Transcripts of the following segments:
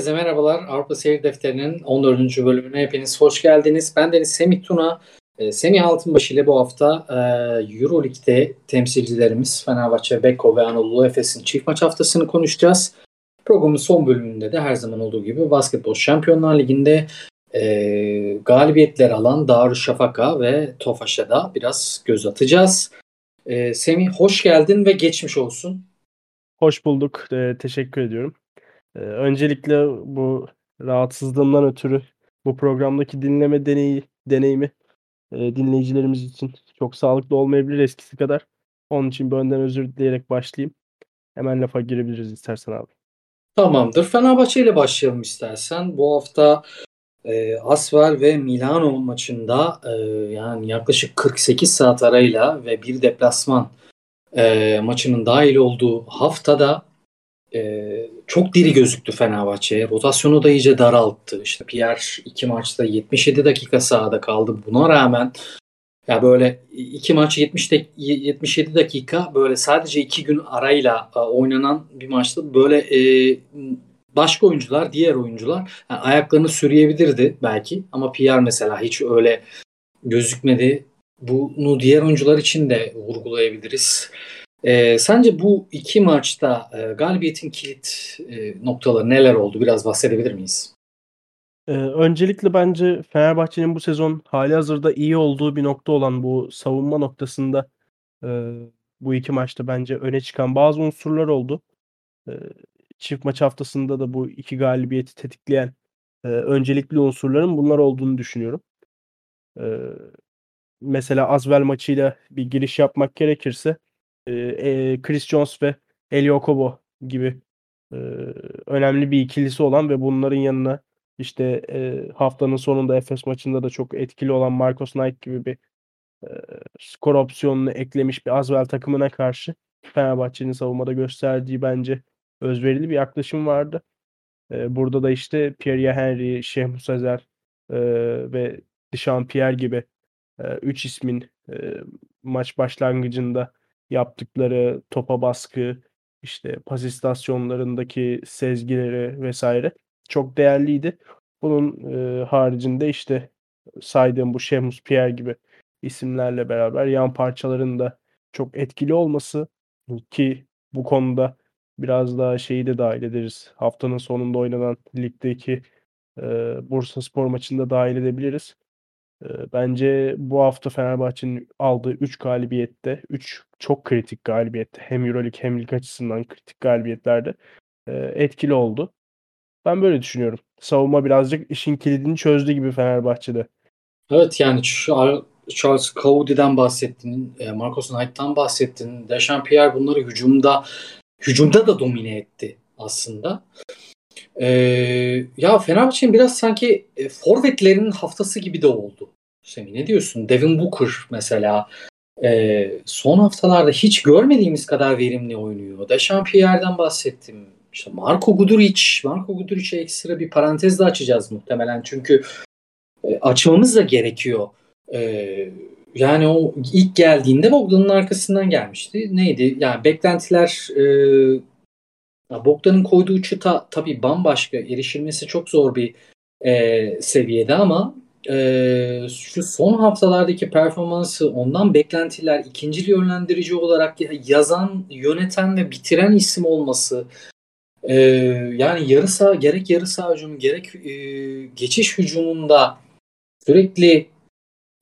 Herkese merhabalar. Avrupa Seyir Defteri'nin 14. bölümüne hepiniz hoş geldiniz. Ben Deniz Semih Tuna. E, Semih Altınbaşı ile bu hafta e, Euroleague'de temsilcilerimiz Fenerbahçe, Beko ve Anadolu Efes'in çift maç haftasını konuşacağız. Programın son bölümünde de her zaman olduğu gibi Basketbol Şampiyonlar Ligi'nde e, galibiyetler alan Darüşşafaka ve Tofaş'a da biraz göz atacağız. E, Semih hoş geldin ve geçmiş olsun. Hoş bulduk. E, teşekkür ediyorum. E, öncelikle bu rahatsızlığımdan ötürü bu programdaki dinleme deneyi, deneyimi e, dinleyicilerimiz için çok sağlıklı olmayabilir eskisi kadar. Onun için bir önden özür dileyerek başlayayım. Hemen lafa girebiliriz istersen abi. Tamamdır. Fenerbahçe ile başlayalım istersen. Bu hafta e, Asvel ve Milano maçında e, yani yaklaşık 48 saat arayla ve bir deplasman e, maçının dahil olduğu haftada e, çok diri gözüktü Fenerbahçe. Rotasyonu da iyice daralttı. İşte Pierre iki maçta 77 dakika sahada kaldı. Buna rağmen ya böyle iki maç 70 de, 77 dakika böyle sadece iki gün arayla oynanan bir maçta böyle e, başka oyuncular, diğer oyuncular yani ayaklarını sürüyebilirdi belki ama Pierre mesela hiç öyle gözükmedi. Bunu diğer oyuncular için de vurgulayabiliriz. E, sence bu iki maçta e, galibiyetin kilit e, noktaları neler oldu? Biraz bahsedebilir miyiz? Ee, öncelikle bence Fenerbahçe'nin bu sezon hali hazırda iyi olduğu bir nokta olan bu savunma noktasında e, bu iki maçta bence öne çıkan bazı unsurlar oldu. E, çift maç haftasında da bu iki galibiyeti tetikleyen e, öncelikli unsurların bunlar olduğunu düşünüyorum. E, mesela Azvel maçıyla bir giriş yapmak gerekirse e, Chris Jones ve Eli Okobo gibi e, önemli bir ikilisi olan ve bunların yanına işte e, haftanın sonunda Efes maçında da çok etkili olan Marcos Knight gibi bir e, skor opsiyonunu eklemiş bir Azvel takımına karşı Fenerbahçe'nin savunmada gösterdiği bence özverili bir yaklaşım vardı. E, burada da işte Pierre Henry, Şehmus Sezer e, ve Pierre gibi 3 ismin e, maç başlangıcında yaptıkları topa baskı, işte pas istasyonlarındaki sezgileri vesaire çok değerliydi. Bunun e, haricinde işte saydığım bu Şemus Pierre gibi isimlerle beraber yan parçaların da çok etkili olması ki bu konuda biraz daha şeyi de dahil ederiz. Haftanın sonunda oynanan ligdeki e, Bursa Spor maçında dahil edebiliriz. Bence bu hafta Fenerbahçe'nin aldığı 3 galibiyette, 3 çok kritik galibiyette hem Euroleague hem lig açısından kritik galibiyetlerde etkili oldu. Ben böyle düşünüyorum. Savunma birazcık işin kilidini çözdü gibi Fenerbahçe'de. Evet yani Charles Cody'den bahsettin, Marcos Knight'tan bahsettin. Dechampierre bunları hücumda hücumda da domine etti aslında. Ee, ya Fenerbahçe'nin biraz sanki e, forvetlerin haftası gibi de oldu. Semih ne diyorsun? Devin Booker mesela e, son haftalarda hiç görmediğimiz kadar verimli oynuyor. Dechampierre'den bahsettim. İşte Marco Guduric, Marco Guduric'e ekstra bir parantez de açacağız muhtemelen. Çünkü e, açmamız da gerekiyor. E, yani o ilk geldiğinde Bogdan'ın arkasından gelmişti. Neydi? Yani beklentiler e, Bogdan'ın koyduğu çıta tabii bambaşka. Erişilmesi çok zor bir e, seviyede ama e, şu son haftalardaki performansı ondan beklentiler ikinci yönlendirici olarak yazan, yöneten ve bitiren isim olması e, yani yarı saha gerek yarı saha hücumu gerek e, geçiş hücumunda sürekli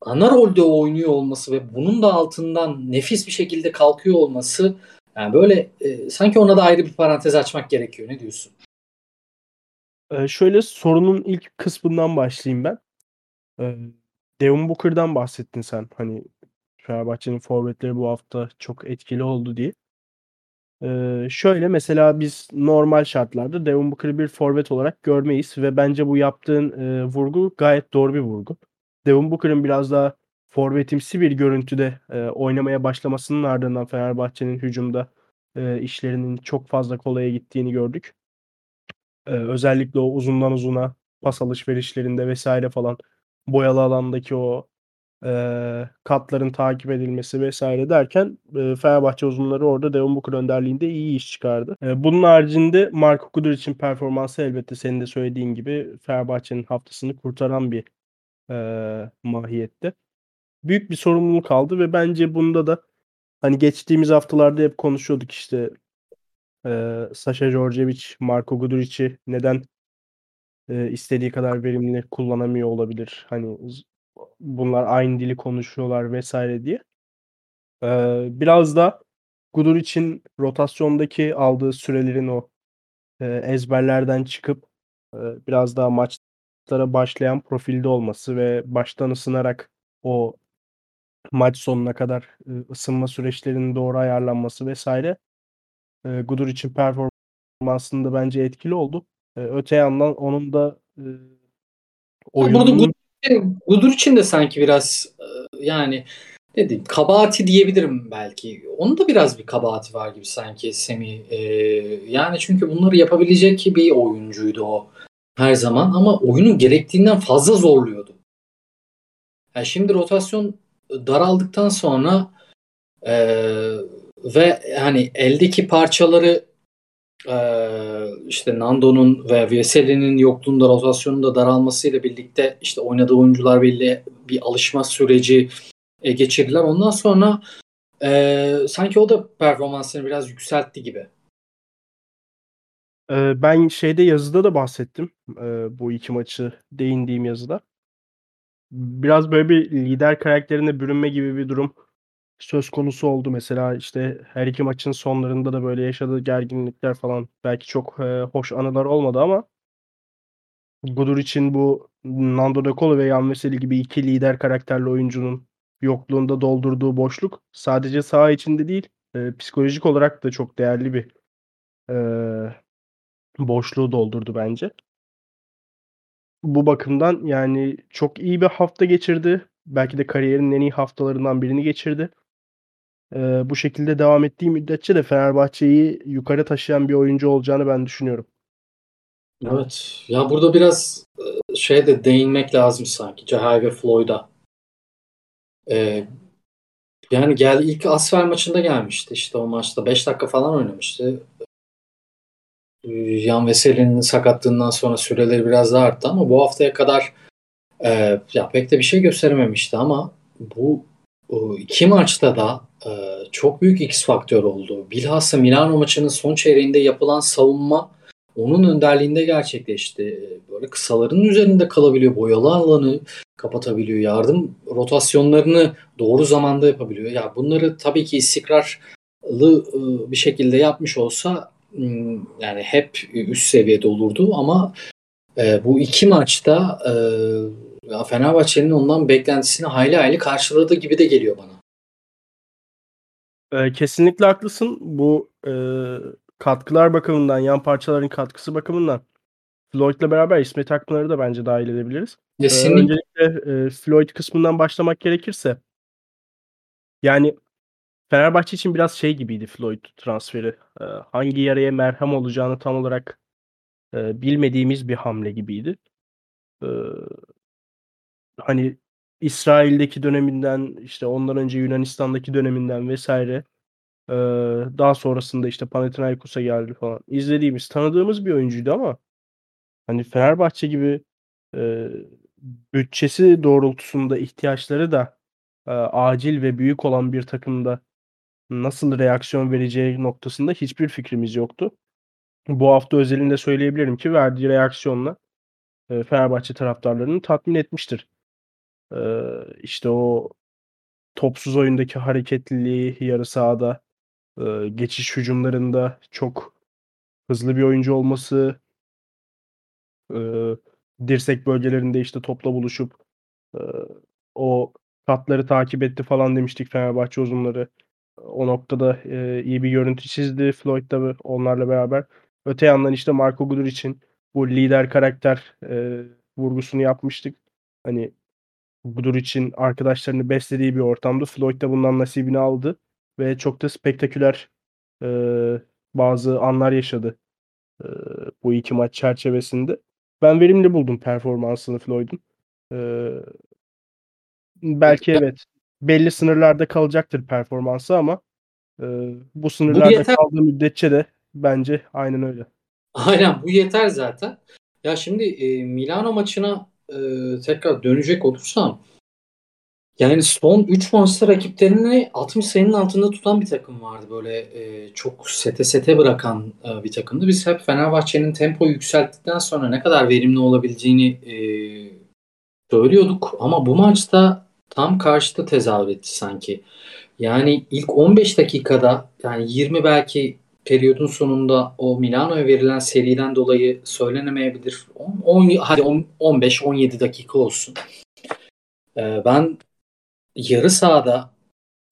ana rolde oynuyor olması ve bunun da altından nefis bir şekilde kalkıyor olması yani böyle e, sanki ona da ayrı bir parantez açmak gerekiyor. Ne diyorsun? Ee, şöyle sorunun ilk kısmından başlayayım ben. Ee, Devin Booker'dan bahsettin sen. Hani Fenerbahçe'nin forvetleri bu hafta çok etkili oldu diye. Ee, şöyle mesela biz normal şartlarda Devin Booker'ı bir forvet olarak görmeyiz ve bence bu yaptığın e, vurgu gayet doğru bir vurgu. Devin Booker'ın biraz daha forvetimsi bir görüntüde e, oynamaya başlamasının ardından Fenerbahçe'nin hücumda e, işlerinin çok fazla kolaya gittiğini gördük. E, özellikle o uzundan uzuna pas alışverişlerinde vesaire falan boyalı alandaki o eee, katların takip edilmesi vs. derken, eee, Fenerbahçe uzunları orada Devin Booker önderliğinde iyi iş çıkardı. Eee, bunun haricinde Marko Guduric'in performansı elbette senin de söylediğin gibi Fenerbahçe'nin haftasını kurtaran bir, eee, mahiyette. Büyük bir sorumluluk aldı ve bence bunda da hani geçtiğimiz haftalarda hep konuşuyorduk işte, eee, Sasha Djordjevic, Marko Guduric'i neden, eee, istediği kadar verimli kullanamıyor olabilir? Hani bunlar aynı dili konuşuyorlar vs. diye. Eee, biraz da Guduric'in rotasyondaki aldığı sürelerin o, eee, ezberlerden çıkıp, eee, biraz daha maçlara başlayan profilde olması ve baştan ısınarak o maç sonuna kadar, ısınma süreçlerinin doğru ayarlanması vs. eee, Guduric'in performansında bence etkili oldu. Öte yandan onun da, Ya, burada Guduric'in Guduric'in de sanki biraz, yani ne diyeyim, kabahati diyebilirim belki. Onun da biraz bir kabahati var gibi sanki Semih. Eee, yani çünkü bunları yapabilecek bir oyuncuydu o her zaman ama oyunu gerektiğinden fazla zorluyordu. Ya, şimdi rotasyon daraldıktan sonra, eee, ve hani eldeki parçaları, eee, işte Nando'nun ve Veseli'nin yokluğunda rotasyonun da daralmasıyla birlikte işte oynadığı oyuncular belli bir alışma süreci, eee, geçirdiler. Ondan sonra, eee, sanki o da performansını biraz yükseltti gibi. Eee, ben şeyde yazıda da bahsettim, eee, bu 2 maçı değindiğim yazıda. Biraz böyle bir lider karakterine bürünme gibi bir durum söz konusu oldu. Mesela, işte, her 2 maçın sonlarında da böyle yaşadığı gerginlikler falan belki çok, eee, hoş anılar olmadı ama Guduric'in bu Nando De Colo ve Yan Veseli gibi 2 lider karakterli oyuncunun yokluğunda doldurduğu boşluk sadece saha içinde değil, eee, psikolojik olarak da çok değerli bir, eee, boşluğu doldurdu bence. Bu bakımdan, yani, çok iyi bir hafta geçirdi. Belki de kariyerinin en iyi haftalarından birini geçirdi. Eee, bu şekilde devam ettiği müddetçe de Fenerbahçe'yi yukarı taşıyan bir oyuncu olacağını ben düşünüyorum. Evet. Ya, burada biraz, şeye de değinmek lazım sanki Cahil ve Floyd'a. Eee, yani, geldi ilk Asfer maçında gelmişti. İşte, o maçta 5 dakika falan oynamıştı. Eee, Yan Veseli'nin sakatlığından sonra süreleri biraz daha arttı ama bu haftaya kadar, eee, ya, pek de bir şey gösterememişti ama bu, ııı, 2 maçta da, eee, çok büyük X faktör oldu. Bilhassa Milano maçının son çeyreğinde yapılan savunma onun önderliğinde gerçekleşti. Eee, böyle kısaların üzerinde kalabiliyor, boyalı alanı kapatabiliyor, yardım rotasyonlarını doğru zamanda yapabiliyor. Ya, bunları tabii ki istikrarlı, ııı, bir şekilde yapmış olsa, yani, hep üst seviyede olurdu ama, eee, bu 2 maçta, ya, Fenerbahçe'nin ondan beklentisini hayli hayli karşıladı gibi de geliyor bana. Eee, kesinlikle haklısın. Bu, eee, katkılar bakımından, yan parçaların katkısı bakımından Floyd'la beraber İsmet Akpınar'ı da bence dâhil edebiliriz. Eee, Kesinlikle. öncelikle, eee, Floyd kısmından başlamak gerekirse yani, Fenerbahçe için biraz şey gibiydi Floyd transferi. Eee, hangi yaraya merhem olacağını tam olarak, eee, bilmediğimiz bir hamle gibiydi. Eee hani, İsrail'deki döneminden, işte, ondan önce Yunanistan'daki döneminden vs. eee, daha sonrasında, işte, Panathinaikos'a geldi falan. İzlediğimiz, tanıdığımız bir oyuncuydu ama hani, Fenerbahçe gibi, eee, bütçesi doğrultusunda ihtiyaçları da, eee, acil ve büyük olan bir takımda nasıl reaksiyon vereceği noktasında hiçbir fikrimiz yoktu. Bu hafta özelinde söyleyebilirim ki verdiği reaksiyonla, eee, Fenerbahçe taraftarlarını tatmin etmiştir. Eee, işte, o topsuz oyundaki hareketliliği yarı sahada, eee, geçiş hücumlarında çok hızlı bir oyuncu olması eee, dirsek bölgelerinde, işte, topla buluşup, eee, o katları takip etti falan demiştik Fenerbahçe uzunları. O noktada, eee, iyi bir görüntü çizdi Floyd tabii onlarla beraber. Öte yandan, işte, Marko Guduric'in bu lider karakter, eee, vurgusunu yapmıştık. Hani, Guduric'in arkadaşlarını beslediği bir ortamda Floyd da bundan nasibini aldı ve çok da spektaküler, eee, bazı anlar yaşadı, eee, bu 2 maç çerçevesinde. Ben verimli buldum performansını Floyd'un. Eee Belki evet. Belli sınırlarda kalacaktır performansı ama, eee, bu sınırlarda yeter. kaldığı müddetçe de bence aynen öyle. Aynen bu yeter zaten. Ya şimdi, eee, Milano maçına, eee, tekrar dönecek olursam yani son 3 maçta rakiplerini 60 sayının altında tutan bir takım vardı. Böyle, eee, çok sete sete bırakan, eee, bir takımdı. Biz hep Fenerbahçe'nin tempoyu yükselttikten sonra ne kadar verimli olabileceğini, eee, söylüyorduk ama bu maçta tam karşıtı tezahür etti sanki. Yani ilk 15 dakikada yani 20 belki periyodun sonunda o Milano'ya verilen seriden dolayı söylenemeyebilir. 10, 10 hadi 10, 15-17 dakika olsun. Ee, ben yarı sahada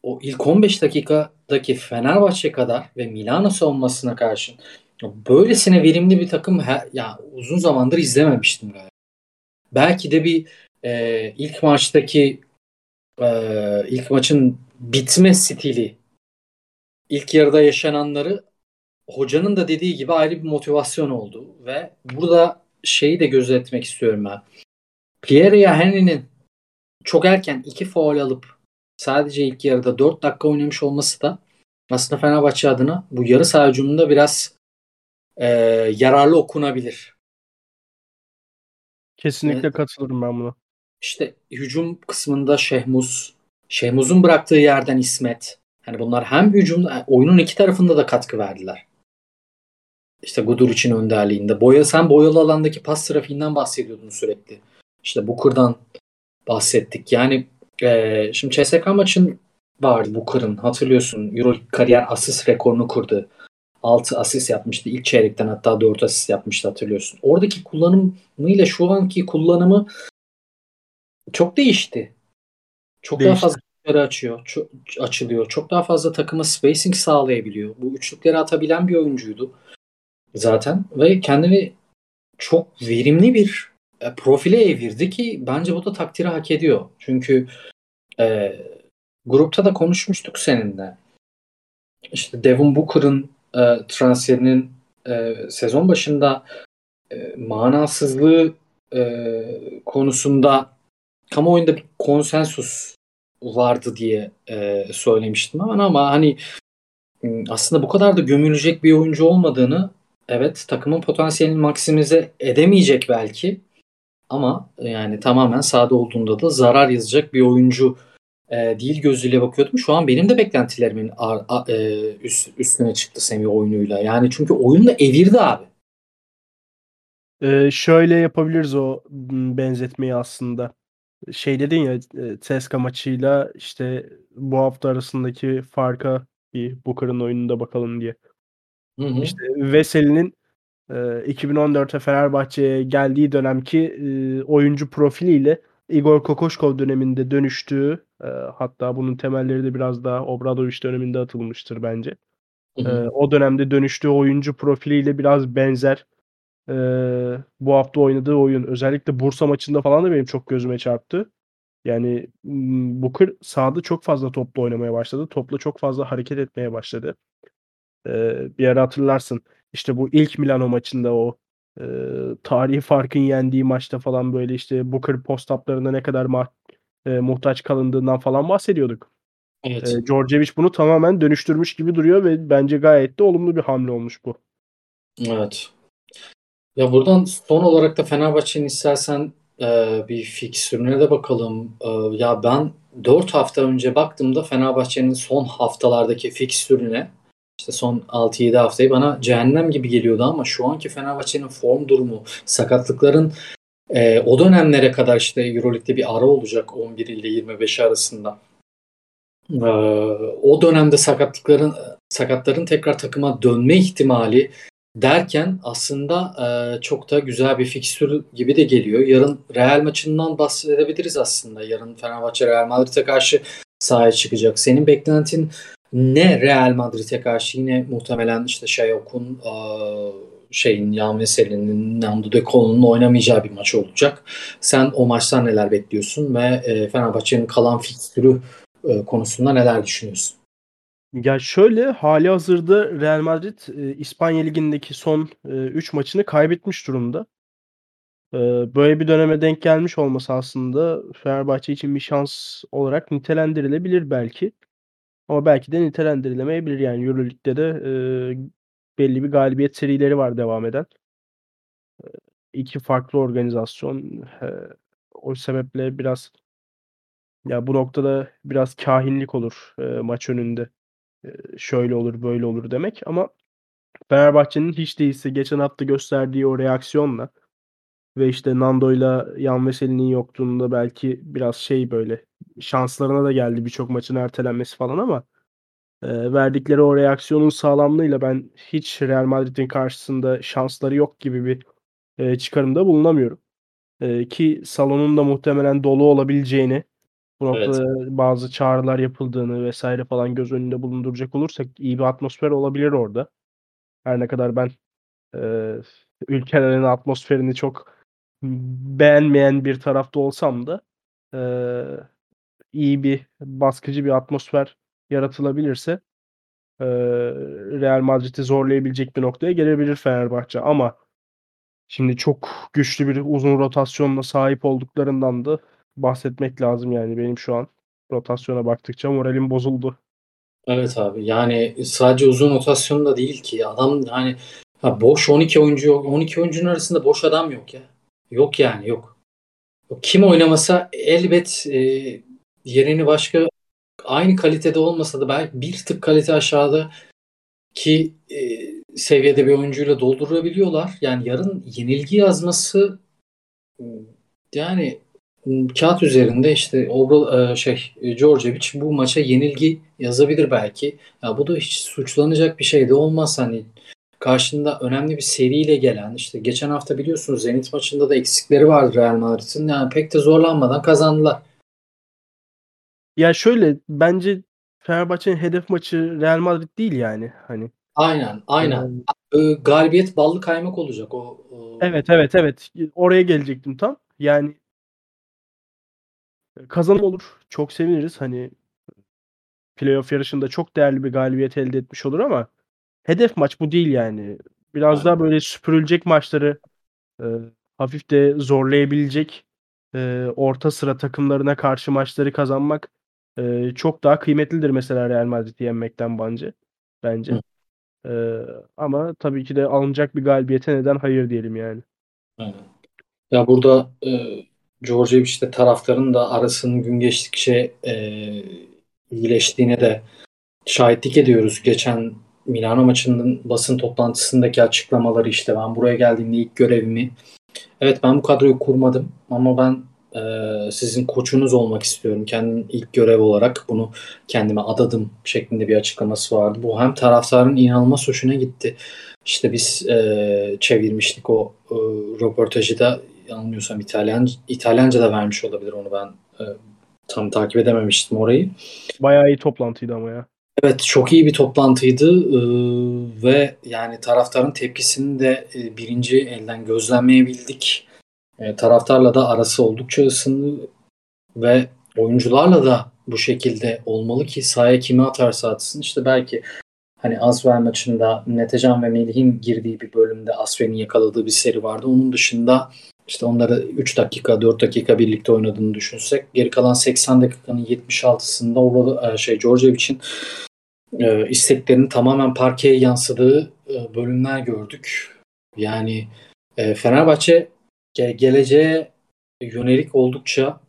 o ilk 15 dakikadaki Fenerbahçe kadar ve Milano savunmasına karşın böylesine verimli bir takım her, ya uzun zamandır izlememiştim galiba. Belki de bir e, ilk maçtaki e, ilk maçın bitme stili ilk yarıda yaşananları hocanın da dediği gibi ayrı bir motivasyon oldu ve burada şeyi de gözetmek istiyorum ben. Pierre Henry'nin çok erken iki faul alıp sadece ilk yarıda 4 dakika oynamış olması da aslında Fenerbahçe adına bu yarı saha hücumunda biraz e, yararlı okunabilir. Kesinlikle evet. katılırım ben buna. İşte hücum kısmında Şehmuz, Şehmuz'un bıraktığı yerden İsmet. Hani bunlar hem hücum oyunun iki tarafında da katkı verdiler. İşte Gudur için önderliğinde. Boya sen boyalı alandaki pas trafiğinden bahsediyordun sürekli. İşte Booker'dan bahsettik. Yani e, şimdi CSK maçın vardı Booker'ın hatırlıyorsun. Euroleague kariyer asist rekorunu kurdu. 6 asist yapmıştı. İlk çeyrekten hatta 4 asist yapmıştı hatırlıyorsun. Oradaki kullanımıyla şu anki kullanımı çok değişti. Çok değişti. daha fazla üçlükleri açıyor. Çok, açılıyor. Çok daha fazla takıma spacing sağlayabiliyor. Bu üçlükleri atabilen bir oyuncuydu zaten ve kendini çok verimli bir e, profile evirdi ki bence bu da takdiri hak ediyor. Çünkü e, grupta da konuşmuştuk seninle. İşte Devin Booker'ın e, transferinin e, sezon başında e, manasızlığı e, konusunda kamuoyunda bir konsensus vardı diye e, söylemiştim ama ama hani aslında bu kadar da gömülecek bir oyuncu olmadığını evet takımın potansiyelini maksimize edemeyecek belki ama yani tamamen sahada olduğunda da zarar yazacak bir oyuncu e, değil gözüyle bakıyordum. Şu an benim de beklentilerimin ar, a, e, üst, üstüne çıktı Semih oyunuyla. Yani çünkü oyunla evirdi abi. Ee, şöyle yapabiliriz o benzetmeyi aslında. Şey dedin ya Ceska maçıyla işte bu hafta arasındaki farka bir Booker'ın oyununda bakalım diye. Hı hı. İşte Veseli'nin e, 2014'te Fenerbahçe'ye geldiği dönemki e, oyuncu profiliyle Igor Kokoşkov döneminde dönüştüğü e, hatta bunun temelleri de biraz daha Obradoviç döneminde atılmıştır bence. Hı hı. E, o dönemde dönüştüğü oyuncu profiliyle biraz benzer e, bu hafta oynadığı oyun. Özellikle Bursa maçında falan da benim çok gözüme çarptı. Yani Booker sahada çok fazla topla oynamaya başladı. Topla çok fazla hareket etmeye başladı. Ee, bir ara hatırlarsın. İşte bu ilk Milano maçında o e, tarihi farkın yendiği maçta falan böyle işte Booker post-up'larına ne kadar ma- e, muhtaç kalındığından falan bahsediyorduk. Evet. E, Djordjevic bunu tamamen dönüştürmüş gibi duruyor ve bence gayet de olumlu bir hamle olmuş bu. Evet. Ya buradan son olarak da Fenerbahçe'nin istersen e, bir fikstürüne de bakalım. E, ya ben 4 hafta önce baktığımda Fenerbahçe'nin son haftalardaki fikstürüne işte son 6-7 haftayı bana cehennem gibi geliyordu ama şu anki Fenerbahçe'nin form durumu, sakatlıkların e, o dönemlere kadar işte Euroleague'de bir ara olacak 11 ile 25 arasında. E, o dönemde sakatlıkların sakatların tekrar takıma dönme ihtimali derken aslında e, çok da güzel bir fikstür gibi de geliyor. Yarın Real maçından bahsedebiliriz aslında. Yarın Fenerbahçe Real Madrid'e karşı sahaya çıkacak. Senin beklentin ne Real Madrid'e karşı yine muhtemelen işte şey okun e, şeyin Yan Veseli'nin Nando De Colo'nun oynamayacağı bir maç olacak. Sen o maçtan neler bekliyorsun ve e, Fenerbahçe'nin kalan fikstürü e, konusunda neler düşünüyorsun? Ya şöyle hali hazırda Real Madrid e, İspanya Ligi'ndeki son 3 e, maçını kaybetmiş durumda. böyle bir döneme denk gelmiş olması aslında Fenerbahçe için bir şans olarak nitelendirilebilir belki. Ama belki de nitelendirilemeyebilir. Yani Euroleague'de de, eee, belli bir galibiyet serileri var devam eden. Eee, 2 farklı organizasyon. Eee, o sebeple biraz ya, bu noktada biraz kâhinlik olur, eee, maç önünde. Şöyle olur, böyle olur demek ama Fenerbahçe'nin hiç değilse geçen hafta gösterdiği o reaksiyonla ve, işte, Nando'yla Yan Veseli'nin yokluğunda belki biraz şey, böyle, şanslarına da geldi birçok maçın ertelenmesi falan ama, eee, verdikleri o reaksiyonun sağlamlığıyla ben hiç Real Madrid'in karşısında şansları yok gibi bir, eee, çıkarımda bulunamıyorum. Eee, ki salonun da muhtemelen dolu olabileceğini, bu Evet. bazı çağrılar yapıldığını vs. falan göz önünde bulunduracak olursak iyi bir atmosfer olabilir orada. Her ne kadar ben, eee, Ülker'in atmosferini çok beğenmeyen bir tarafta olsam da, eee, iyi bir, baskıcı bir atmosfer yaratılabilirse, eee, Real Madrid'i zorlayabilecek bir noktaya gelebilir Fenerbahçe ama şimdi çok güçlü bir uzun rotasyonla sahip olduklarından da bahsetmek lazım yani benim şu an rotasyona baktıkça moralim bozuldu. Evet abi. Yani sadece uzun rotasyon da değil ki. Adam hani ha boş 12 oyuncu yok. 12 oyuncunun arasında boş adam yok ya. Yok yani yok. Kim oynamasa elbet e, yerini başka aynı kalitede olmasa da belki bir tık kalite aşağıda ki e, seviyede bir oyuncuyla doldurabiliyorlar. Yani yarın yenilgi yazması yani kağıt üzerinde işte Obral e, şey Djordjevic bu maça yenilgi yazabilir belki. Ya bu da hiç suçlanacak bir şey de olmaz hani karşında önemli bir seriyle gelen işte geçen hafta biliyorsunuz Zenit maçında da eksikleri vardı Real Madrid'in. Yani pek de zorlanmadan kazandılar. Ya şöyle bence Fenerbahçe'nin hedef maçı Real Madrid değil yani hani. Aynen, aynen. Eee, galibiyet ballı kaymak olacak o, o Evet, evet, evet. Oraya gelecektim tam. Yani kazanım olur. Çok seviniriz. Hani playoff yarışında çok değerli bir galibiyet elde etmiş olur ama hedef maç bu değil yani. Biraz daha böyle süpürülecek maçları, eee, hafif de zorlayabilecek, eee, orta sıra takımlarına karşı maçları kazanmak, eee, çok daha kıymetlidir mesela Real Madrid'i yenmekten bence bence. Hı. Eee, ama tabii ki de alınacak bir galibiyete neden hayır diyelim yani. Aynen. Ya burada eee Djordjevic de taraftarın da arasının gün geçtikçe eee, iyileştiğine de şahitlik ediyoruz. Geçen Milano maçının basın toplantısındaki açıklamaları işte ben buraya geldiğimde ilk görevimi evet ben bu kadroyu kurmadım ama ben e, sizin koçunuz olmak istiyorum. Kendim ilk görev olarak bunu kendime adadım şeklinde bir açıklaması vardı. Bu hem taraftarın inanılmaz hoşuna gitti. İşte biz e, çevirmiştik o e, röportajı da yanılmıyorsam İtalyan İtalyanca da vermiş olabilir onu ben e, tam takip edememiştim orayı. Bayağı iyi toplantıydı ama ya. Evet çok iyi bir toplantıydı ee, ve yani taraftarın tepkisini de e, birinci elden gözlemleyebildik. E, taraftarla da arası oldukça ısındı ve oyuncularla da bu şekilde olmalı ki sahaya kimi atarsa atsın. İşte belki hani Asfer maçında Netecan ve Melih'in girdiği bir bölümde Asfer'in yakaladığı bir seri vardı. Onun dışında işte onları 3 dakika 4 dakika birlikte oynadığını düşünsek geri kalan 80 dakikanın 76'sında orada şey Djordjevic'in e, isteklerinin tamamen parkeye yansıdığı e, bölümler gördük. Yani e, Fenerbahçe ge- geleceğe yönelik oldukça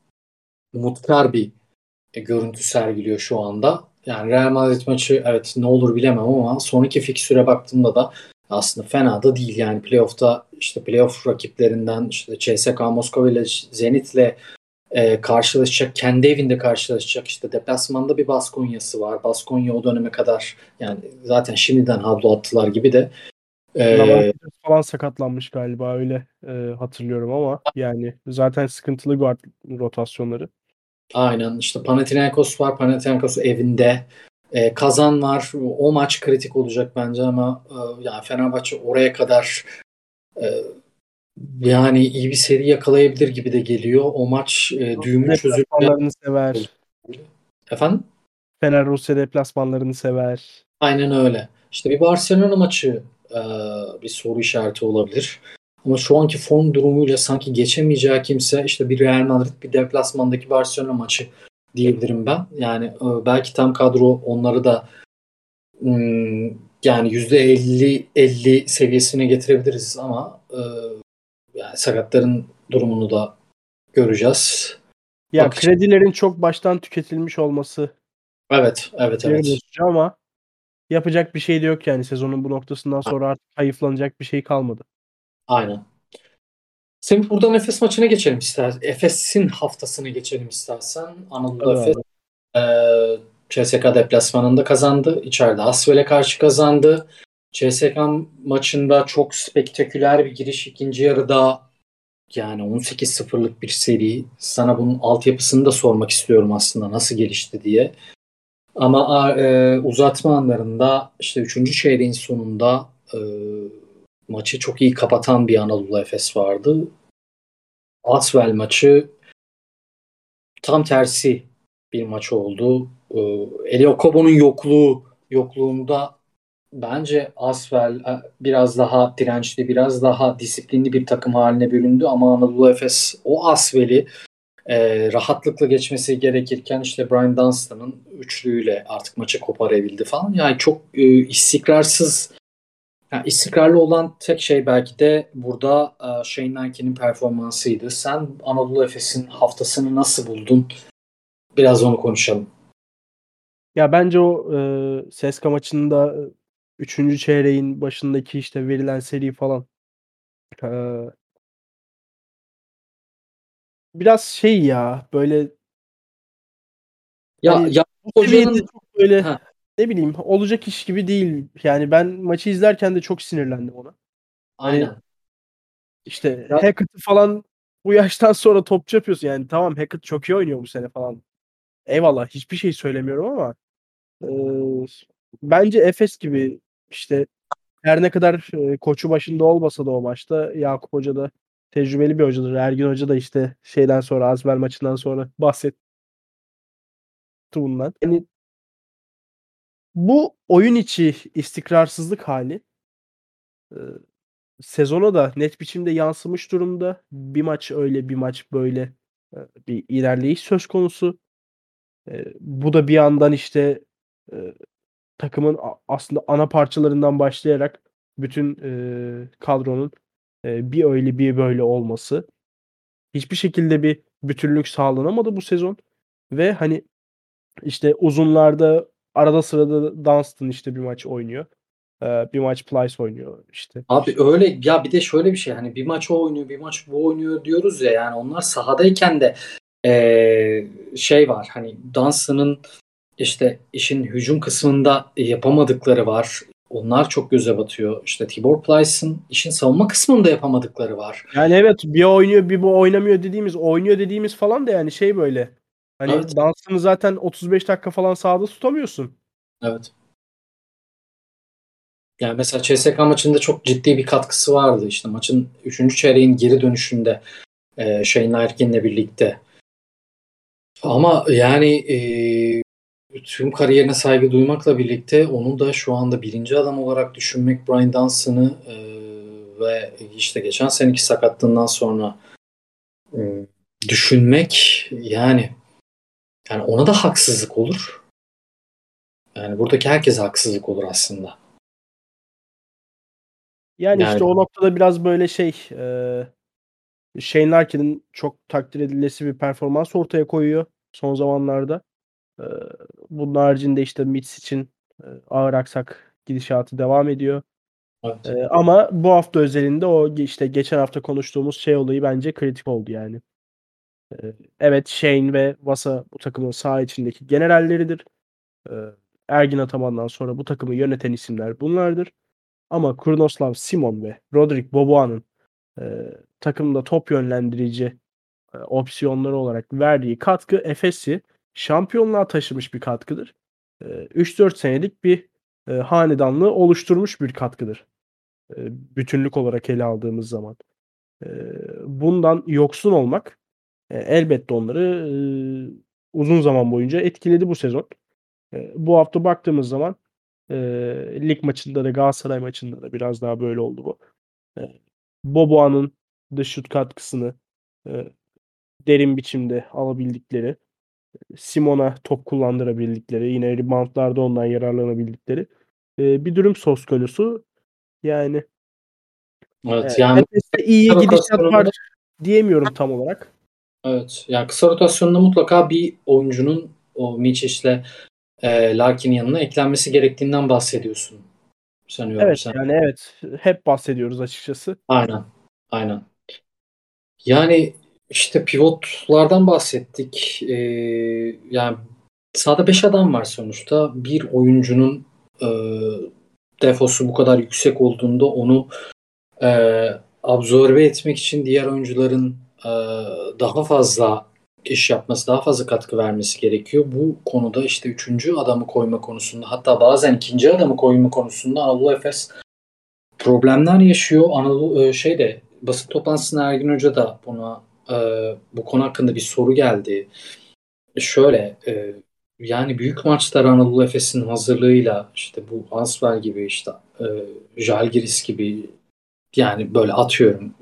umutkar bir e, görüntü sergiliyor şu anda. Yani Real Madrid maçı evet ne olur bilemem ama son iki fikstüre baktığımda da aslında fena da değil. Yani playoff'ta işte playoff rakiplerinden işte CSKA Moskova ile Zenit'le e, karşılaşacak, kendi evinde karşılaşacak. işte deplasmanda bir Baskonya'sı var. Baskonya o döneme kadar yani zaten şimdiden havlu attılar gibi de. E, falan sakatlanmış galiba öyle e, hatırlıyorum ama yani zaten sıkıntılı guard rotasyonları. Aynen işte Panathinaikos var. Panathinaikos evinde. E, kazan var. O maç kritik olacak bence ama e, yani Fenerbahçe oraya kadar e, yani iyi bir seri yakalayabilir gibi de geliyor. O maç e, düğümü çözülme. sever. Efendim? Fener Rusya deplasmanlarını sever. Aynen öyle. İşte bir Barcelona maçı e, bir soru işareti olabilir. Ama şu anki form durumuyla sanki geçemeyeceği kimse işte bir Real Madrid bir deplasmandaki Barcelona maçı diyebilirim ben. Yani e, belki tam kadro onları da hmm, yani %50 50 seviyesine getirebiliriz ama e, yani sakatların durumunu da göreceğiz. Ya Bak, kredilerin çok baştan tüketilmiş olması Evet, evet, evet. Ama yapacak bir şey de yok yani sezonun bu noktasından sonra artık hayıflanacak bir şey kalmadı. Aynen. Semih buradan Efes maçına geçelim istersen. Efes'in haftasını geçelim istersen. Anadolu Efes e, CSK deplasmanında kazandı. İçeride Asvel'e karşı kazandı. CSK maçında çok spektaküler bir giriş. ikinci yarıda yani 18-0'lık bir seri. Sana bunun altyapısını da sormak istiyorum aslında nasıl gelişti diye. Ama e, uzatma anlarında işte 3. çeyreğin sonunda e, maçı çok iyi kapatan bir Anadolu Efes vardı. Asvel maçı tam tersi bir maç oldu. E, Eli yokluğu yokluğunda bence Asvel e, biraz daha dirençli, biraz daha disiplinli bir takım haline büründü ama Anadolu Efes o Asvel'i e, rahatlıkla geçmesi gerekirken işte Brian Dunstan'ın üçlüğüyle artık maçı koparabildi falan. Yani çok e, istikrarsız yani istikrarlı olan tek şey belki de burada e, Shane Lanky'nin performansıydı. Sen Anadolu Efes'in haftasını nasıl buldun? Biraz onu konuşalım. Ya bence o e, Seska maçında 3. çeyreğin başındaki işte verilen seri falan e, biraz şey ya böyle ya hani ya hocanın çok böyle ha. Ne bileyim olacak iş gibi değil. Yani ben maçı izlerken de çok sinirlendim ona. Hani Aynen. Hani, işte ya. Hackett falan bu yaştan sonra topçu yapıyorsun. Yani tamam Hackett çok iyi oynuyor bu sene falan. Eyvallah hiçbir şey söylemiyorum ama e, bence Efes gibi işte her ne kadar e, koçu başında olmasa da o maçta Yakup Hoca da tecrübeli bir hocadır. Ergin Hoca da işte şeyden sonra Azmer maçından sonra bahsetti bundan. Yani bu oyun içi istikrarsızlık hali e, sezona da net biçimde yansımış durumda. Bir maç öyle, bir maç böyle e, bir ilerleyiş söz konusu. E, bu da bir yandan işte e, takımın aslında ana parçalarından başlayarak bütün e, kadronun e, bir öyle bir böyle olması. Hiçbir şekilde bir bütünlük sağlanamadı bu sezon ve hani işte uzunlarda arada sırada Dunstan işte bir maç oynuyor. Ee, bir maç Plyce oynuyor işte. Abi öyle ya bir de şöyle bir şey hani bir maç o oynuyor bir maç bu oynuyor diyoruz ya yani onlar sahadayken de ee, şey var hani Dunstan'ın işte işin hücum kısmında yapamadıkları var. Onlar çok göze batıyor. İşte Tibor Plyce'ın işin savunma kısmında yapamadıkları var. Yani evet bir oynuyor bir bu oynamıyor dediğimiz oynuyor dediğimiz falan da yani şey böyle. Hani evet. dansını zaten 35 dakika falan sahada tutamıyorsun. Evet. Yani mesela CSK maçında çok ciddi bir katkısı vardı. İşte maçın 3. çeyreğin geri dönüşünde e, Shane Larkin'le birlikte. Ama yani e, tüm kariyerine saygı duymakla birlikte onu da şu anda birinci adam olarak düşünmek Brian Dunstan'ı e, ve işte geçen seneki sakatlığından sonra e, düşünmek yani yani ona da haksızlık olur. Yani buradaki herkese haksızlık olur aslında. Yani, yani işte o noktada biraz böyle şey e, Shane Larkin'in çok takdir edilesi bir performans ortaya koyuyor son zamanlarda. E, bunun haricinde işte Mitch için e, ağır aksak gidişatı devam ediyor. Evet. E, ama bu hafta özelinde o işte geçen hafta konuştuğumuz şey olayı bence kritik oldu yani. E, evet Shane ve Vasa bu takımın sağ içindeki generalleridir. E, Ergin Ataman'dan sonra bu takımı yöneten isimler bunlardır. Ama Kurnoslav Simon ve Rodrik Boboa'nın e, takımda top yönlendirici e, opsiyonları olarak verdiği katkı Efes'i şampiyonluğa taşımış bir katkıdır. E, 3-4 senelik bir e, hanedanlığı oluşturmuş bir katkıdır. E, bütünlük olarak ele aldığımız zaman. E, bundan yoksun olmak e, elbette onları e, uzun zaman boyunca etkiledi bu sezon. E, bu hafta baktığımız zaman e, lig maçında da Galatasaray maçında da biraz daha böyle oldu bu. E, Boboa'nın dış şut katkısını e, derin biçimde alabildikleri, Simon'a top kullandırabildikleri, yine reboundlarda ondan yararlanabildikleri e, bir durum söz konusu. Yani Evet yani Efes'te iyi gidişat var diyemiyorum tam olarak. Evet. Yani kısa rotasyonda mutlaka bir oyuncunun o Micic'le e, Larkin'in yanına eklenmesi gerektiğinden bahsediyorsun. Sanıyorum Evet sen. yani evet hep bahsediyoruz açıkçası. Aynen. Aynen. Yani işte pivotlardan bahsettik. Ee, yani sahada 5 adam var sonuçta. Bir oyuncunun e, defosu bu kadar yüksek olduğunda onu e, absorbe etmek için diğer oyuncuların daha fazla iş yapması, daha fazla katkı vermesi gerekiyor. Bu konuda işte üçüncü adamı koyma konusunda hatta bazen ikinci adamı koyma konusunda Anadolu Efes problemler yaşıyor. Anadolu e, şeyde basın toplantısında Ergin Hoca da buna e, bu konu hakkında bir soru geldi. Şöyle e, yani büyük maçlar Anadolu Efes'in hazırlığıyla işte bu Ansver gibi işte e, Žalgiris gibi yani böyle atıyorum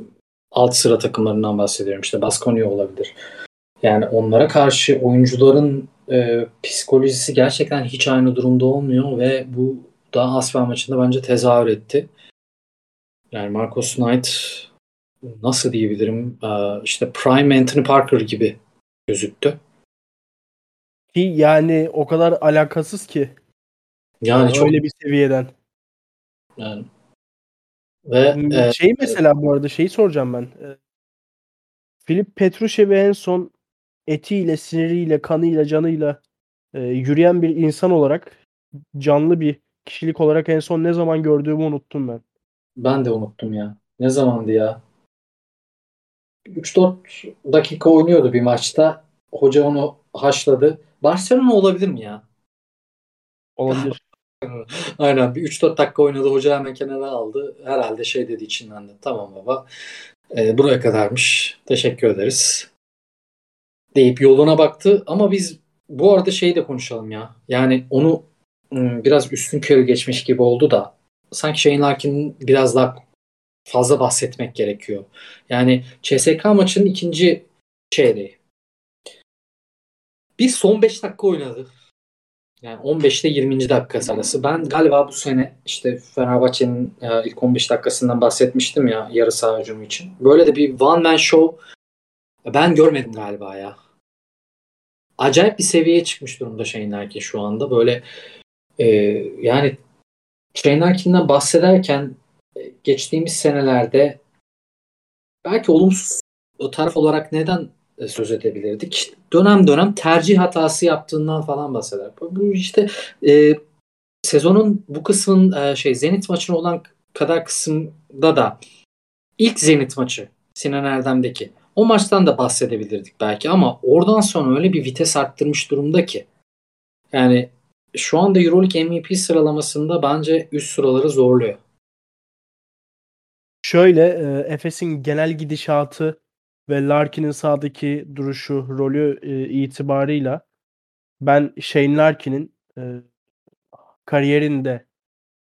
alt sıra takımlarından bahsediyorum. İşte Baskonya olabilir. Yani onlara karşı oyuncuların e, psikolojisi gerçekten hiç aynı durumda olmuyor ve bu da Asfer maçında bence tezahür etti. Yani Marcus Knight nasıl diyebilirim e, işte Prime Anthony Parker gibi gözüktü. Ki yani o kadar alakasız ki Yani çok öyle bir seviyeden. yani. Ve e, şey mesela bu arada şeyi soracağım ben. Ee, Filip Petrushev'i en son etiyle, siniriyle, kanıyla, canıyla e, yürüyen bir insan olarak canlı bir kişilik olarak en son ne zaman gördüğümü unuttum ben. ben de unuttum ya. Ne zamandı ya? 3-4 dakika oynuyordu bir maçta. Hoca onu haşladı. Barcelona olabilir mi ya? Olabilir. Aynen bir 3-4 dakika oynadı. Hoca hemen kenara aldı. Herhalde şey dedi içinden de. Tamam baba. E, buraya kadarmış. Teşekkür ederiz. Deyip yoluna baktı. Ama biz bu arada şeyi de konuşalım ya. Yani onu biraz üstün körü geçmiş gibi oldu da sanki Shane Larkin'in biraz daha fazla bahsetmek gerekiyor. Yani CSK maçının ikinci çeyreği. Bir son 5 dakika oynadı. Yani 15 ile 20. dakika arası. Ben galiba bu sene işte Fenerbahçe'nin e, ilk 15 dakikasından bahsetmiştim ya yarı saha hücumu için. Böyle de bir one man show ben görmedim galiba ya. Acayip bir seviyeye çıkmış durumda Shane Larkin şu anda. Böyle e, yani Shane bahsederken e, geçtiğimiz senelerde belki olumsuz taraf olarak neden söz edebilirdik? Dönem dönem tercih hatası yaptığından falan bahseder. Bu işte e, sezonun bu kısmın e, şey Zenit maçına olan kadar kısımda da ilk Zenit maçı Sinan Erdem'deki o maçtan da bahsedebilirdik belki ama oradan sonra öyle bir vites arttırmış durumda ki yani şu anda EuroLeague MVP sıralamasında bence üst sıraları zorluyor. Şöyle e, Efes'in genel gidişatı ve Larkin'in sahadaki duruşu, rolü e, itibarıyla ben Shane Larkin'in e, kariyerinde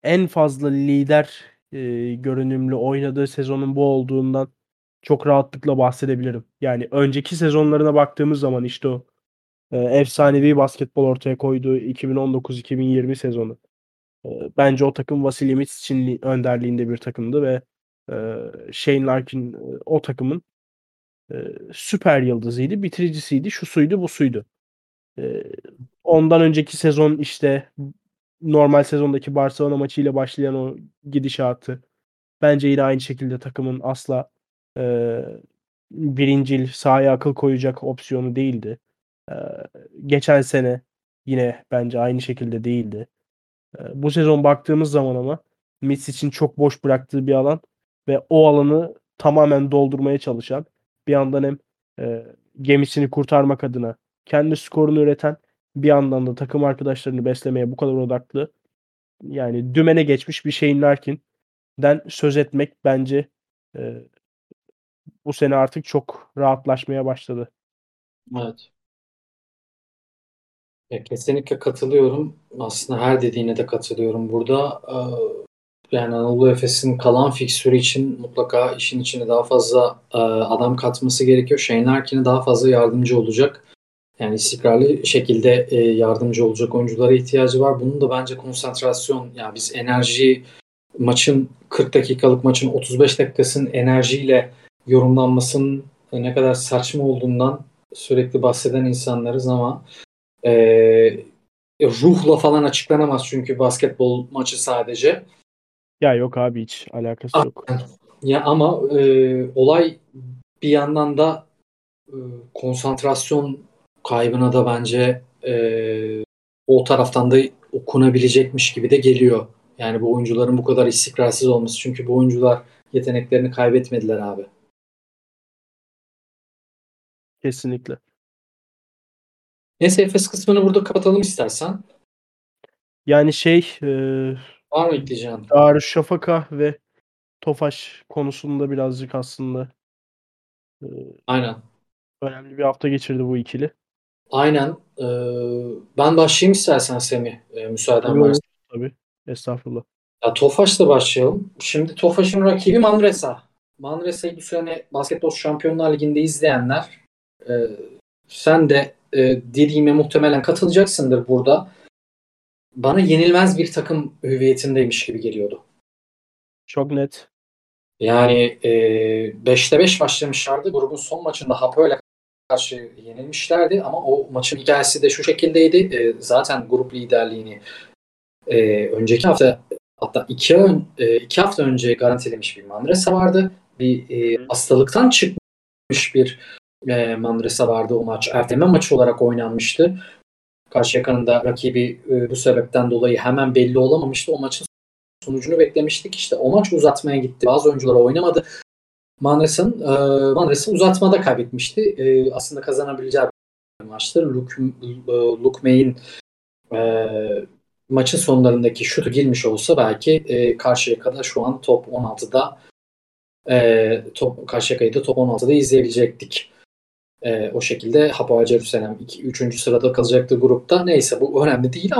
en fazla lider e, görünümlü oynadığı sezonun bu olduğundan çok rahatlıkla bahsedebilirim. Yani önceki sezonlarına baktığımız zaman işte o e, efsanevi basketbol ortaya koyduğu 2019-2020 sezonu. E, bence o takım Vasilij Mitsic'in önderliğinde bir takımdı ve e, Shane Larkin e, o takımın e, süper yıldızıydı, bitiricisiydi, şu suydu, bu suydu. Ondan önceki sezon işte normal sezondaki Barcelona maçıyla başlayan o gidişatı bence yine aynı şekilde takımın asla e, birincil sahaya akıl koyacak opsiyonu değildi. E, geçen sene yine bence aynı şekilde değildi. E, bu sezon baktığımız zaman ama Mitch için çok boş bıraktığı bir alan ve o alanı tamamen doldurmaya çalışan bir yandan hem e, gemisini kurtarmak adına kendi skorunu üreten bir yandan da takım arkadaşlarını beslemeye bu kadar odaklı yani dümene geçmiş bir şeyin Larkin'den söz etmek bence e, bu sene artık çok rahatlaşmaya başladı. Evet. Ya kesinlikle katılıyorum. Aslında her dediğine de katılıyorum burada. Ee, yani Anadolu Efes'in kalan fiksürü için mutlaka işin içine daha fazla e, adam katması gerekiyor. Shane Larkin'e daha fazla yardımcı olacak. Yani istikrarlı şekilde e, yardımcı olacak oyunculara ihtiyacı var. Bunun da bence konsantrasyon yani biz enerji maçın 40 dakikalık maçın 35 dakikasının enerjiyle yorumlanmasının ne kadar saçma olduğundan sürekli bahseden insanlarız ama e, ruhla falan açıklanamaz çünkü basketbol maçı sadece. Ya yok abi hiç alakası yok. Ya ama e, olay bir yandan da e, konsantrasyon kaybına da bence e, o taraftan da okunabilecekmiş gibi de geliyor. Yani bu oyuncuların bu kadar istikrarsız olması. Çünkü bu oyuncular yeteneklerini kaybetmediler abi. Kesinlikle. Neyse Efes kısmını burada kapatalım istersen. Yani şey e, Var mı ekleyeceğin? Darüşşafaka ve Tofaş konusunda birazcık aslında e, Aynen. önemli bir hafta geçirdi bu ikili. Aynen. Ee, ben başlayayım istersen Semih. E, müsaaden varsa. Tabii. Estağfurullah. Ya Tofaş'la başlayalım. Şimdi Tofaş'ın rakibi Manresa. Manresa'yı bu sene Basketbol Şampiyonlar Ligi'nde izleyenler e, sen de e, dediğime muhtemelen katılacaksındır burada. Bana yenilmez bir takım hüviyetindeymiş gibi geliyordu. Çok net. Yani 5'te e, 5 başlamışlardı. Grubun son maçında Hapoel'e karşı yenilmişlerdi ama o maçın hikayesi de şu şekildeydi. E, zaten grup liderliğini e, önceki hafta hatta iki, e, iki hafta önce garantilemiş bir Manresa vardı. Bir e, hastalıktan çıkmış bir e, Manresa vardı o maç. Erteleme maçı olarak oynanmıştı. Karşıyaka'nın da rakibi e, bu sebepten dolayı hemen belli olamamıştı. O maçın sonucunu beklemiştik. İşte o maç uzatmaya gitti. Bazı oyuncular oynamadı. Manresa'nın e, Manresa uzatmada kaybetmişti. E, aslında kazanabileceği bir maçtır. Luke, e, e, maçın sonlarındaki şutu girmiş olsa belki e, Karşıyaka'da şu an top 16'da e, top Karşıyaka'yı da top 16'da izleyebilecektik. E, o şekilde Hapoel Jerusalem 3. sırada kalacaktı grupta. Neyse bu önemli değil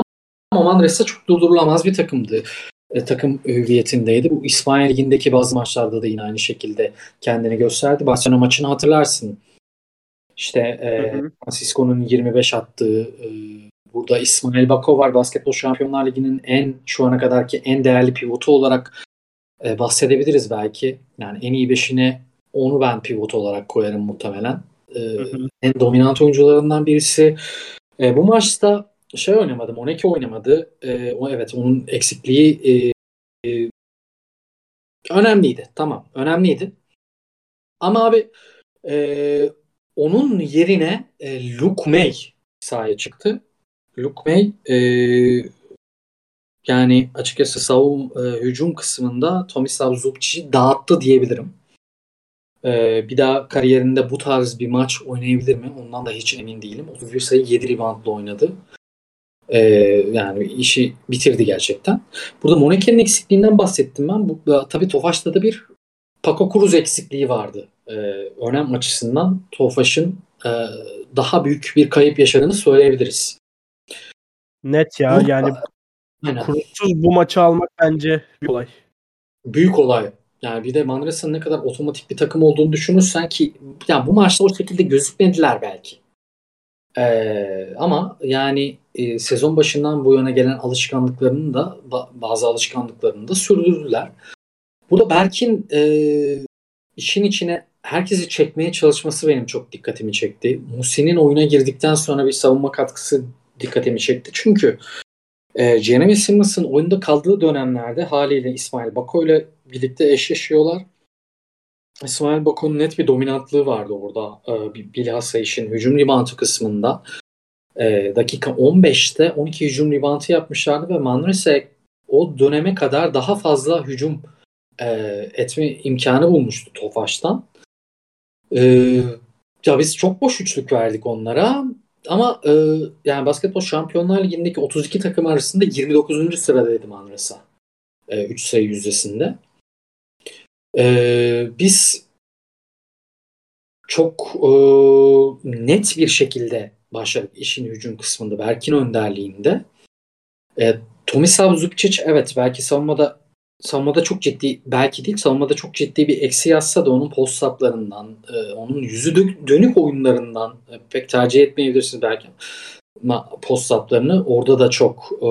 ama Manresa çok durdurulamaz bir takımdı. E, takım hüviyetindeydi. Bu İspanya Ligi'ndeki bazı maçlarda da yine aynı şekilde kendini gösterdi. Barcelona maçını hatırlarsın. İşte e, Francisco'nun 25 attığı e, burada İsmail Bako var. Basketbol Şampiyonlar Ligi'nin en şu ana kadarki en değerli pivotu olarak e, bahsedebiliriz belki. Yani en iyi beşine onu ben pivot olarak koyarım muhtemelen. E, en dominant oyuncularından birisi. E, bu maçta şey oynamadı, Moneke oynamadı. E, o evet onun eksikliği e, e, önemliydi. Tamam, önemliydi. Ama abi e, onun yerine e, Luke May sahaya çıktı. Luke May e, yani açıkçası savun e, hücum kısmında Tomislav Zubcic'i dağıttı diyebilirim. E, bir daha kariyerinde bu tarz bir maç oynayabilir mi? Ondan da hiç emin değilim. 31 sayı 7 reboundla oynadı. E, yani işi bitirdi gerçekten. Burada Monaco'nun eksikliğinden bahsettim ben. Bu, tabii Tofaş'ta da bir Paco Cruz eksikliği vardı. E, önem açısından Tofaş'ın e, daha büyük bir kayıp yaşadığını söyleyebiliriz. Net ya bu, yani Cruz'suz bu maçı almak bence büyük olay. Büyük olay. Yani bir de Manresa'nın ne kadar otomatik bir takım olduğunu düşünürsen ki yani bu maçta o şekilde gözükmediler belki. Ee, ama yani e, sezon başından bu yana gelen alışkanlıklarını da bazı alışkanlıklarını da sürdürdüler. Bu da Berk'in e, işin içine herkesi çekmeye çalışması benim çok dikkatimi çekti. Musin'in oyuna girdikten sonra bir savunma katkısı dikkatimi çekti. Çünkü e, Jeremy Simmons'ın oyunda kaldığı dönemlerde haliyle İsmail Bako ile birlikte eşleşiyorlar. İsmail Bako'nun net bir dominantlığı vardı orada. E, bilhassa işin hücum reboundu kısmında. E, dakika 15'te 12 hücum reboundu yapmışlardı ve Manresa o döneme kadar daha fazla hücum e, etme imkanı bulmuştu Tofaş'tan. E, ya biz çok boş üçlük verdik onlara. Ama yani Basketbol Şampiyonlar Ligi'ndeki 32 takım arasında 29. sıradaydı Manresa. E, 3 sayı yüzdesinde. E, biz çok e, net bir şekilde başladık işin hücum kısmında. Berk'in önderliğinde. E, Tomislav Zubcic evet belki savunmada savunmada çok ciddi belki değil savunmada çok ciddi bir eksi yazsa da onun post saplarından e, onun yüzü dönük oyunlarından e, pek tercih etmeyebilirsiniz belki ama post saplarını orada da çok e,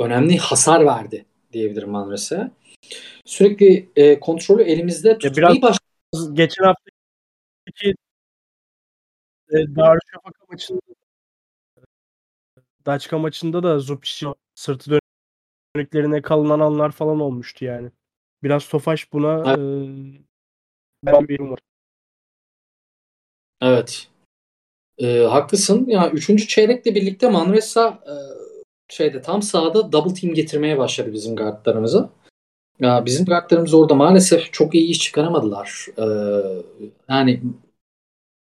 önemli hasar verdi diyebilirim Manres'e. Sürekli e, kontrolü elimizde tutmayı ya baş... Geçen haftaki e, Darüşşafaka maçında Daçka maçında da Zupic'in sırtı dönüklerine kalınan anlar falan olmuştu yani. Biraz Tofaş buna evet. e, ben bir var. Evet. E, haklısın. Ya üçüncü çeyrekle birlikte Manresa e, şeyde tam sahada double team getirmeye başladı bizim guardlarımıza. Ya bizim guardlarımız orada maalesef çok iyi iş çıkaramadılar. E, yani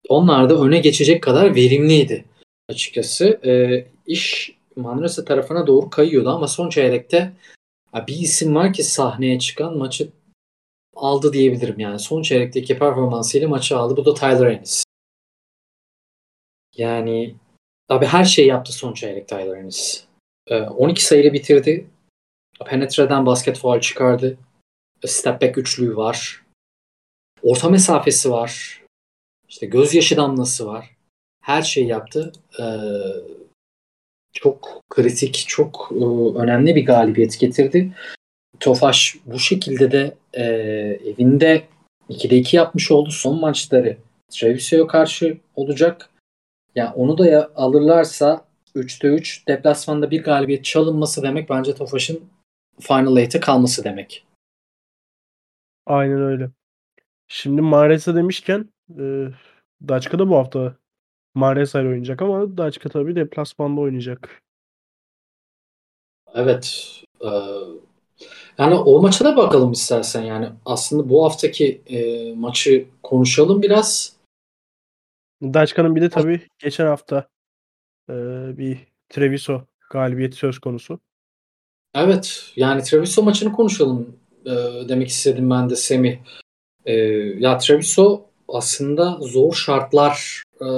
onlar da öne geçecek kadar verimliydi açıkçası. E, iş Manresa tarafına doğru kayıyordu ama son çeyrekte bir isim var ki sahneye çıkan maçı aldı diyebilirim. Yani son çeyrekteki performansıyla maçı aldı. Bu da Tyler Ennis. Yani abi her şey yaptı son çeyrek Tyler Ennis. 12 sayıyla bitirdi. Penetre'den basket faul çıkardı. Step back üçlüğü var. Orta mesafesi var. İşte gözyaşı damlası var. Her şeyi yaptı. Ee, çok kritik, çok e, önemli bir galibiyet getirdi. Tofaş bu şekilde de e, evinde 2'de 2 yapmış oldu. Son maçları Treviso'ya karşı olacak. Yani onu da alırlarsa 3'te 3 deplasmanda bir galibiyet çalınması demek bence Tofaş'ın Final Eight'e kalması demek. Aynen öyle. Şimdi Mares'e demişken e, Daçka da bu hafta Mares'a ile oynayacak ama Daçka tabii deplasmanda oynayacak. Evet. Ee, yani o maça da bakalım istersen yani. Aslında bu haftaki e, maçı konuşalım biraz. Daçka'nın bir de tabii geçen hafta e, bir Treviso galibiyeti söz konusu. Evet. Yani Treviso maçını konuşalım e, demek istedim ben de Semih. E, ya Treviso aslında zor şartlar e,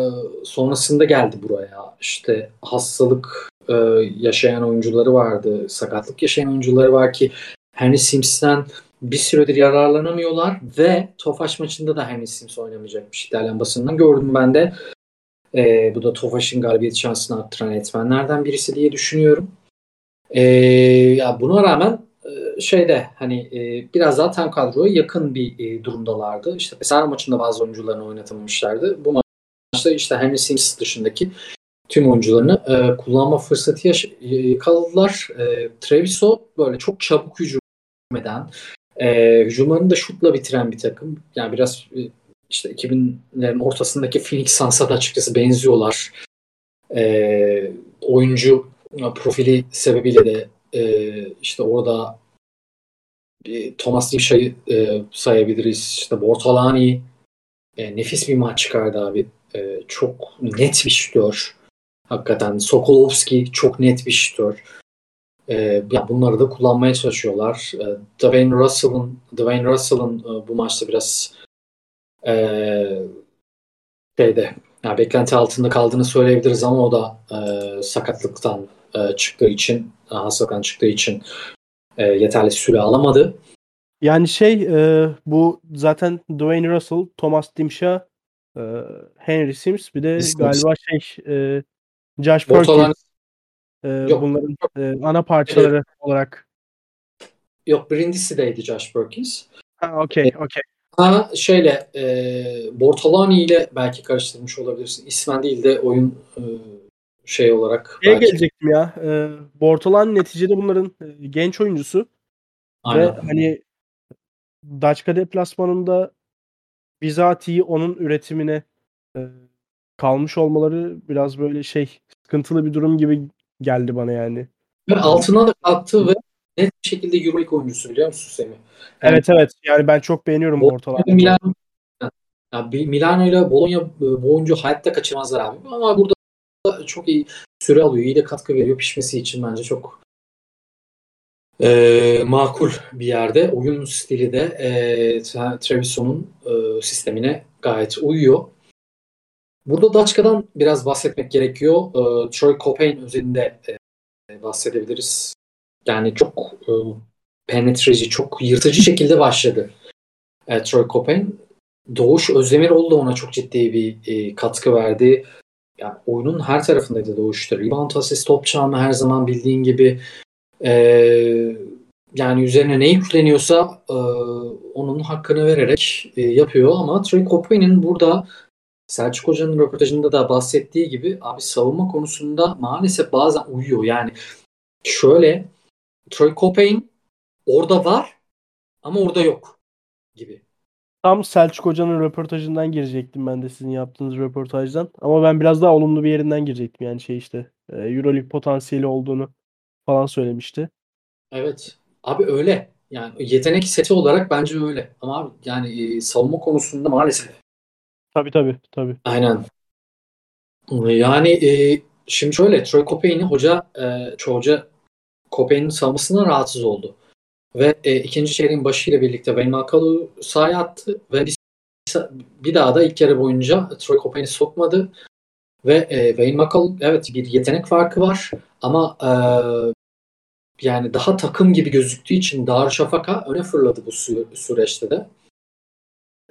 sonrasında geldi buraya. İşte hastalık e, yaşayan oyuncuları vardı, sakatlık yaşayan oyuncuları var ki Henry Sims'ten bir süredir yararlanamıyorlar ve Tofaş maçında da Henry Sims oynamayacakmış İtalyan basından gördüm ben de. E, bu da Tofaş'ın galibiyet şansını arttıran etmenlerden birisi diye düşünüyorum. E, ya buna rağmen e, şeyde hani e, biraz daha tam kadroya yakın bir e, durumdalardı. İşte mesela maçında bazı oyuncularını oynatamamışlardı. Bu maçta işte Henry Sims dışındaki tüm oyuncularını e, kullanma fırsatı yakaladılar. E, Treviso böyle çok çabuk hücum eden, e, hücumlarını da şutla bitiren bir takım. Yani biraz e, işte 2000'lerin ortasındaki Phoenix Suns'a da açıkçası benziyorlar. E, oyuncu profili sebebiyle de e, işte orada e, Thomas Dimşa'yı e, sayabiliriz. İşte Bortolani e, nefis bir maç çıkardı abi. E, çok net bir şutör. Hakikaten Sokolovski çok net bir şutör. E, bunları da kullanmaya çalışıyorlar. E, Dwayne Russell'ın Dwayne Russell'ın e, bu maçta biraz e, şeyde yani beklenti altında kaldığını söyleyebiliriz ama o da e, sakatlıktan e, çıktığı için hastalıktan çıktığı için e, yeterli süre alamadı. Yani şey e, bu zaten Dwayne Russell, Thomas Dimşa, e, Henry Sims bir de Sims. galiba şey e, Josh Perkins e, bunların e, ana parçaları evet. olarak. Yok Brindisi'deydi Josh Perkins. Ha okey e, okey. Ha şeyle e, Bortolani ile belki karıştırmış olabilirsin. İsmen değil de oyun e, şey olarak. Neye belki... gelecektim ya. E, Bortolani neticede bunların e, genç oyuncusu. Aynen. Ve hani Daçka deplasmanında bizatihi onun üretimine e, kalmış olmaları biraz böyle şey sıkıntılı bir durum gibi geldi bana yani. Ve altına da kalktı ve net bir şekilde Euroleague oyuncusu biliyor musun Semih? Yani, evet evet yani ben çok beğeniyorum ortalarda. Milan, yani Milano ile Bologna bu oyuncu hayatta kaçırmazlar abi. Ama burada çok iyi süre alıyor. iyi de katkı veriyor. Pişmesi için bence çok e, makul bir yerde. Oyun stili de e, Treviso'nun e, sistemine gayet uyuyor. Burada Daçka'dan biraz bahsetmek gerekiyor. E, Troy Copain özelinde e, bahsedebiliriz. Yani çok e, penetreci, çok yırtıcı şekilde başladı. E, Troy Copain. Doğuş Özdemiroğlu da ona çok ciddi bir e, katkı verdi. Yani oyunun her tarafındaydı Doğuş'ta. Rebound asist, top çalma her zaman bildiğin gibi e, yani üzerine ne yükleniyorsa e, onun hakkını vererek e, yapıyor ama Troy Copain'in burada Selçuk Hoca'nın röportajında da bahsettiği gibi abi savunma konusunda maalesef bazen uyuyor. Yani şöyle Troy Copain orada var ama orada yok gibi. Tam Selçuk Hoca'nın röportajından girecektim ben de sizin yaptığınız röportajdan. Ama ben biraz daha olumlu bir yerinden girecektim. Yani şey işte e, Euroleague potansiyeli olduğunu falan söylemişti. Evet. Abi öyle. Yani yetenek seti olarak bence öyle. Ama abi yani e, savunma konusunda maalesef. Tabii tabii. tabii. Aynen. Yani e, şimdi şöyle Troy Copain'i hoca e, hoca Copain'in savunmasından rahatsız oldu. Ve e, ikinci çeyreğin başıyla birlikte Wayne McCullough sahaya attı ve bir, bir daha da ilk yarı boyunca Troy Copain'i sokmadı. Ve e, Wayne McCullough evet bir yetenek farkı var ama e, yani daha takım gibi gözüktüğü için Darüşşafaka öne fırladı bu sü- süreçte de.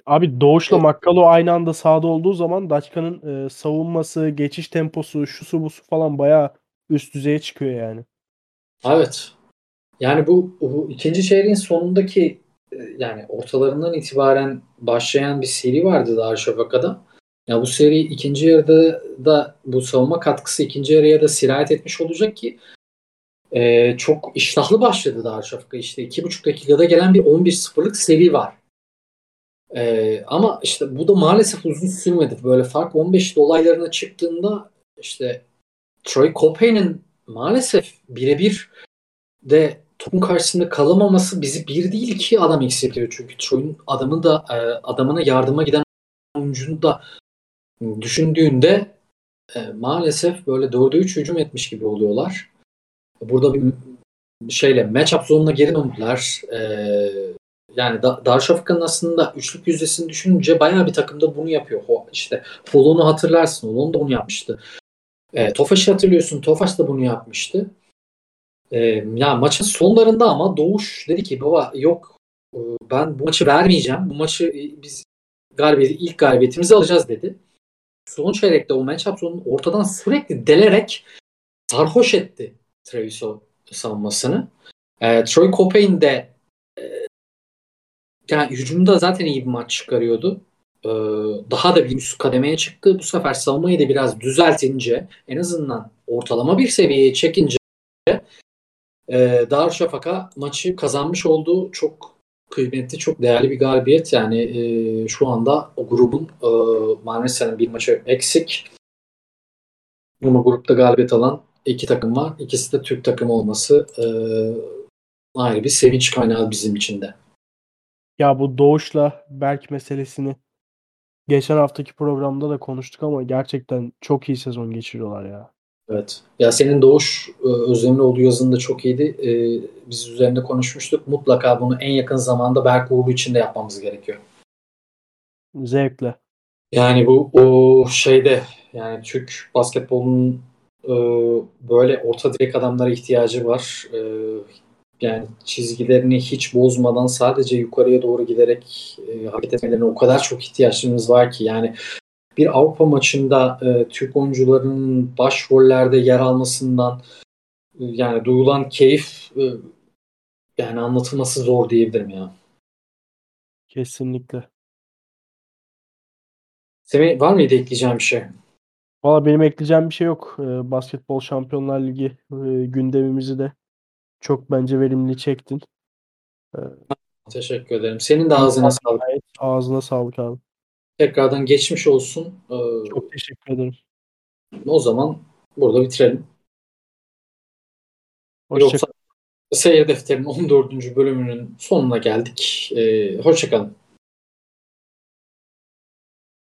Abi Doğuş'la evet. Makkalo aynı anda sahada olduğu zaman Daçka'nın e, savunması, geçiş temposu, şusu busu falan bayağı üst düzeye çıkıyor yani. Evet. Yani bu, bu ikinci çeyreğin sonundaki e, yani ortalarından itibaren başlayan bir seri vardı Darüşşafaka'da. Ya bu seri ikinci yarıda da bu savunma katkısı ikinci yarıya da sirayet etmiş olacak ki e, çok iştahlı başladı Darüşşafaka. İşte iki buçuk dakikada gelen bir 11-0'lık seri var. E, ama işte bu da maalesef uzun sürmedi. Böyle fark 15 dolaylarına çıktığında işte Troy Copain'in maalesef birebir de topun karşısında kalamaması bizi bir değil iki adam eksiltiyor. Çünkü Troy'un adamı da e, adamına yardıma giden oyuncunu da düşündüğünde e, maalesef böyle 4'e 3 hücum etmiş gibi oluyorlar. Burada bir şeyle matchup zonuna geri döndüler. E, yani da, Darüşşafaka'nın aslında üçlük yüzdesini düşününce bayağı bir takımda bunu yapıyor. İşte Holon'u hatırlarsın. Holon da bunu yapmıştı. E, Tofaş'ı hatırlıyorsun. Tofaş da bunu yapmıştı. E, ya maçın sonlarında ama Doğuş dedi ki baba yok e, ben bu maçı vermeyeceğim. Bu maçı e, biz galibiyeti, ilk galibiyetimizi alacağız dedi. Son çeyrekte o matchup zonunu ortadan sürekli delerek sarhoş etti Treviso savunmasını. E, Troy Copain de e, yani hücumda zaten iyi bir maç çıkarıyordu. E, daha da bir üst kademeye çıktı. Bu sefer savunmayı da biraz düzeltince en azından ortalama bir seviyeye çekince e, Darüşşafaka maçı kazanmış oldu. Çok kıymetli, çok değerli bir galibiyet. Yani e, şu anda o grubun e, Manresa'nın bir maçı eksik. Ama grupta galibiyet alan iki takım var. İkisi de Türk takımı olması e, ayrı bir sevinç kaynağı bizim için de. Ya bu Doğuş'la Berk meselesini geçen haftaki programda da konuştuk ama gerçekten çok iyi sezon geçiriyorlar ya. Evet. Ya senin Doğuş e, Özlemlioğlu yazında çok iyiydi. Ee, biz üzerinde konuşmuştuk. Mutlaka bunu en yakın zamanda Berk Uğurlu için de yapmamız gerekiyor. Zevkle. Yani bu o şeyde yani Türk basketbolunun e, böyle orta direk adamlara ihtiyacı var. E, yani çizgilerini hiç bozmadan sadece yukarıya doğru giderek e, hareket etmelerine o kadar çok ihtiyaçlarımız var ki yani bir Avrupa maçında e, Türk oyuncularının başrollerde yer almasından e, yani duyulan keyif e, yani anlatılması zor diyebilirim ya. Kesinlikle. Semih var mıydı ekleyeceğim bir şey? Valla benim ekleyeceğim bir şey yok. E, Basketbol Şampiyonlar Ligi e, gündemimizi de çok bence verimli çektin. E, Teşekkür ederim. Senin de ağzına sağlık. Ağzına sağlık abi. Tekrardan geçmiş olsun. Ee, Çok teşekkür ederim. O zaman burada bitirelim. Hoşça Yoksa Seyir Defteri'nin 14. bölümünün sonuna geldik. Ee, hoşçakalın.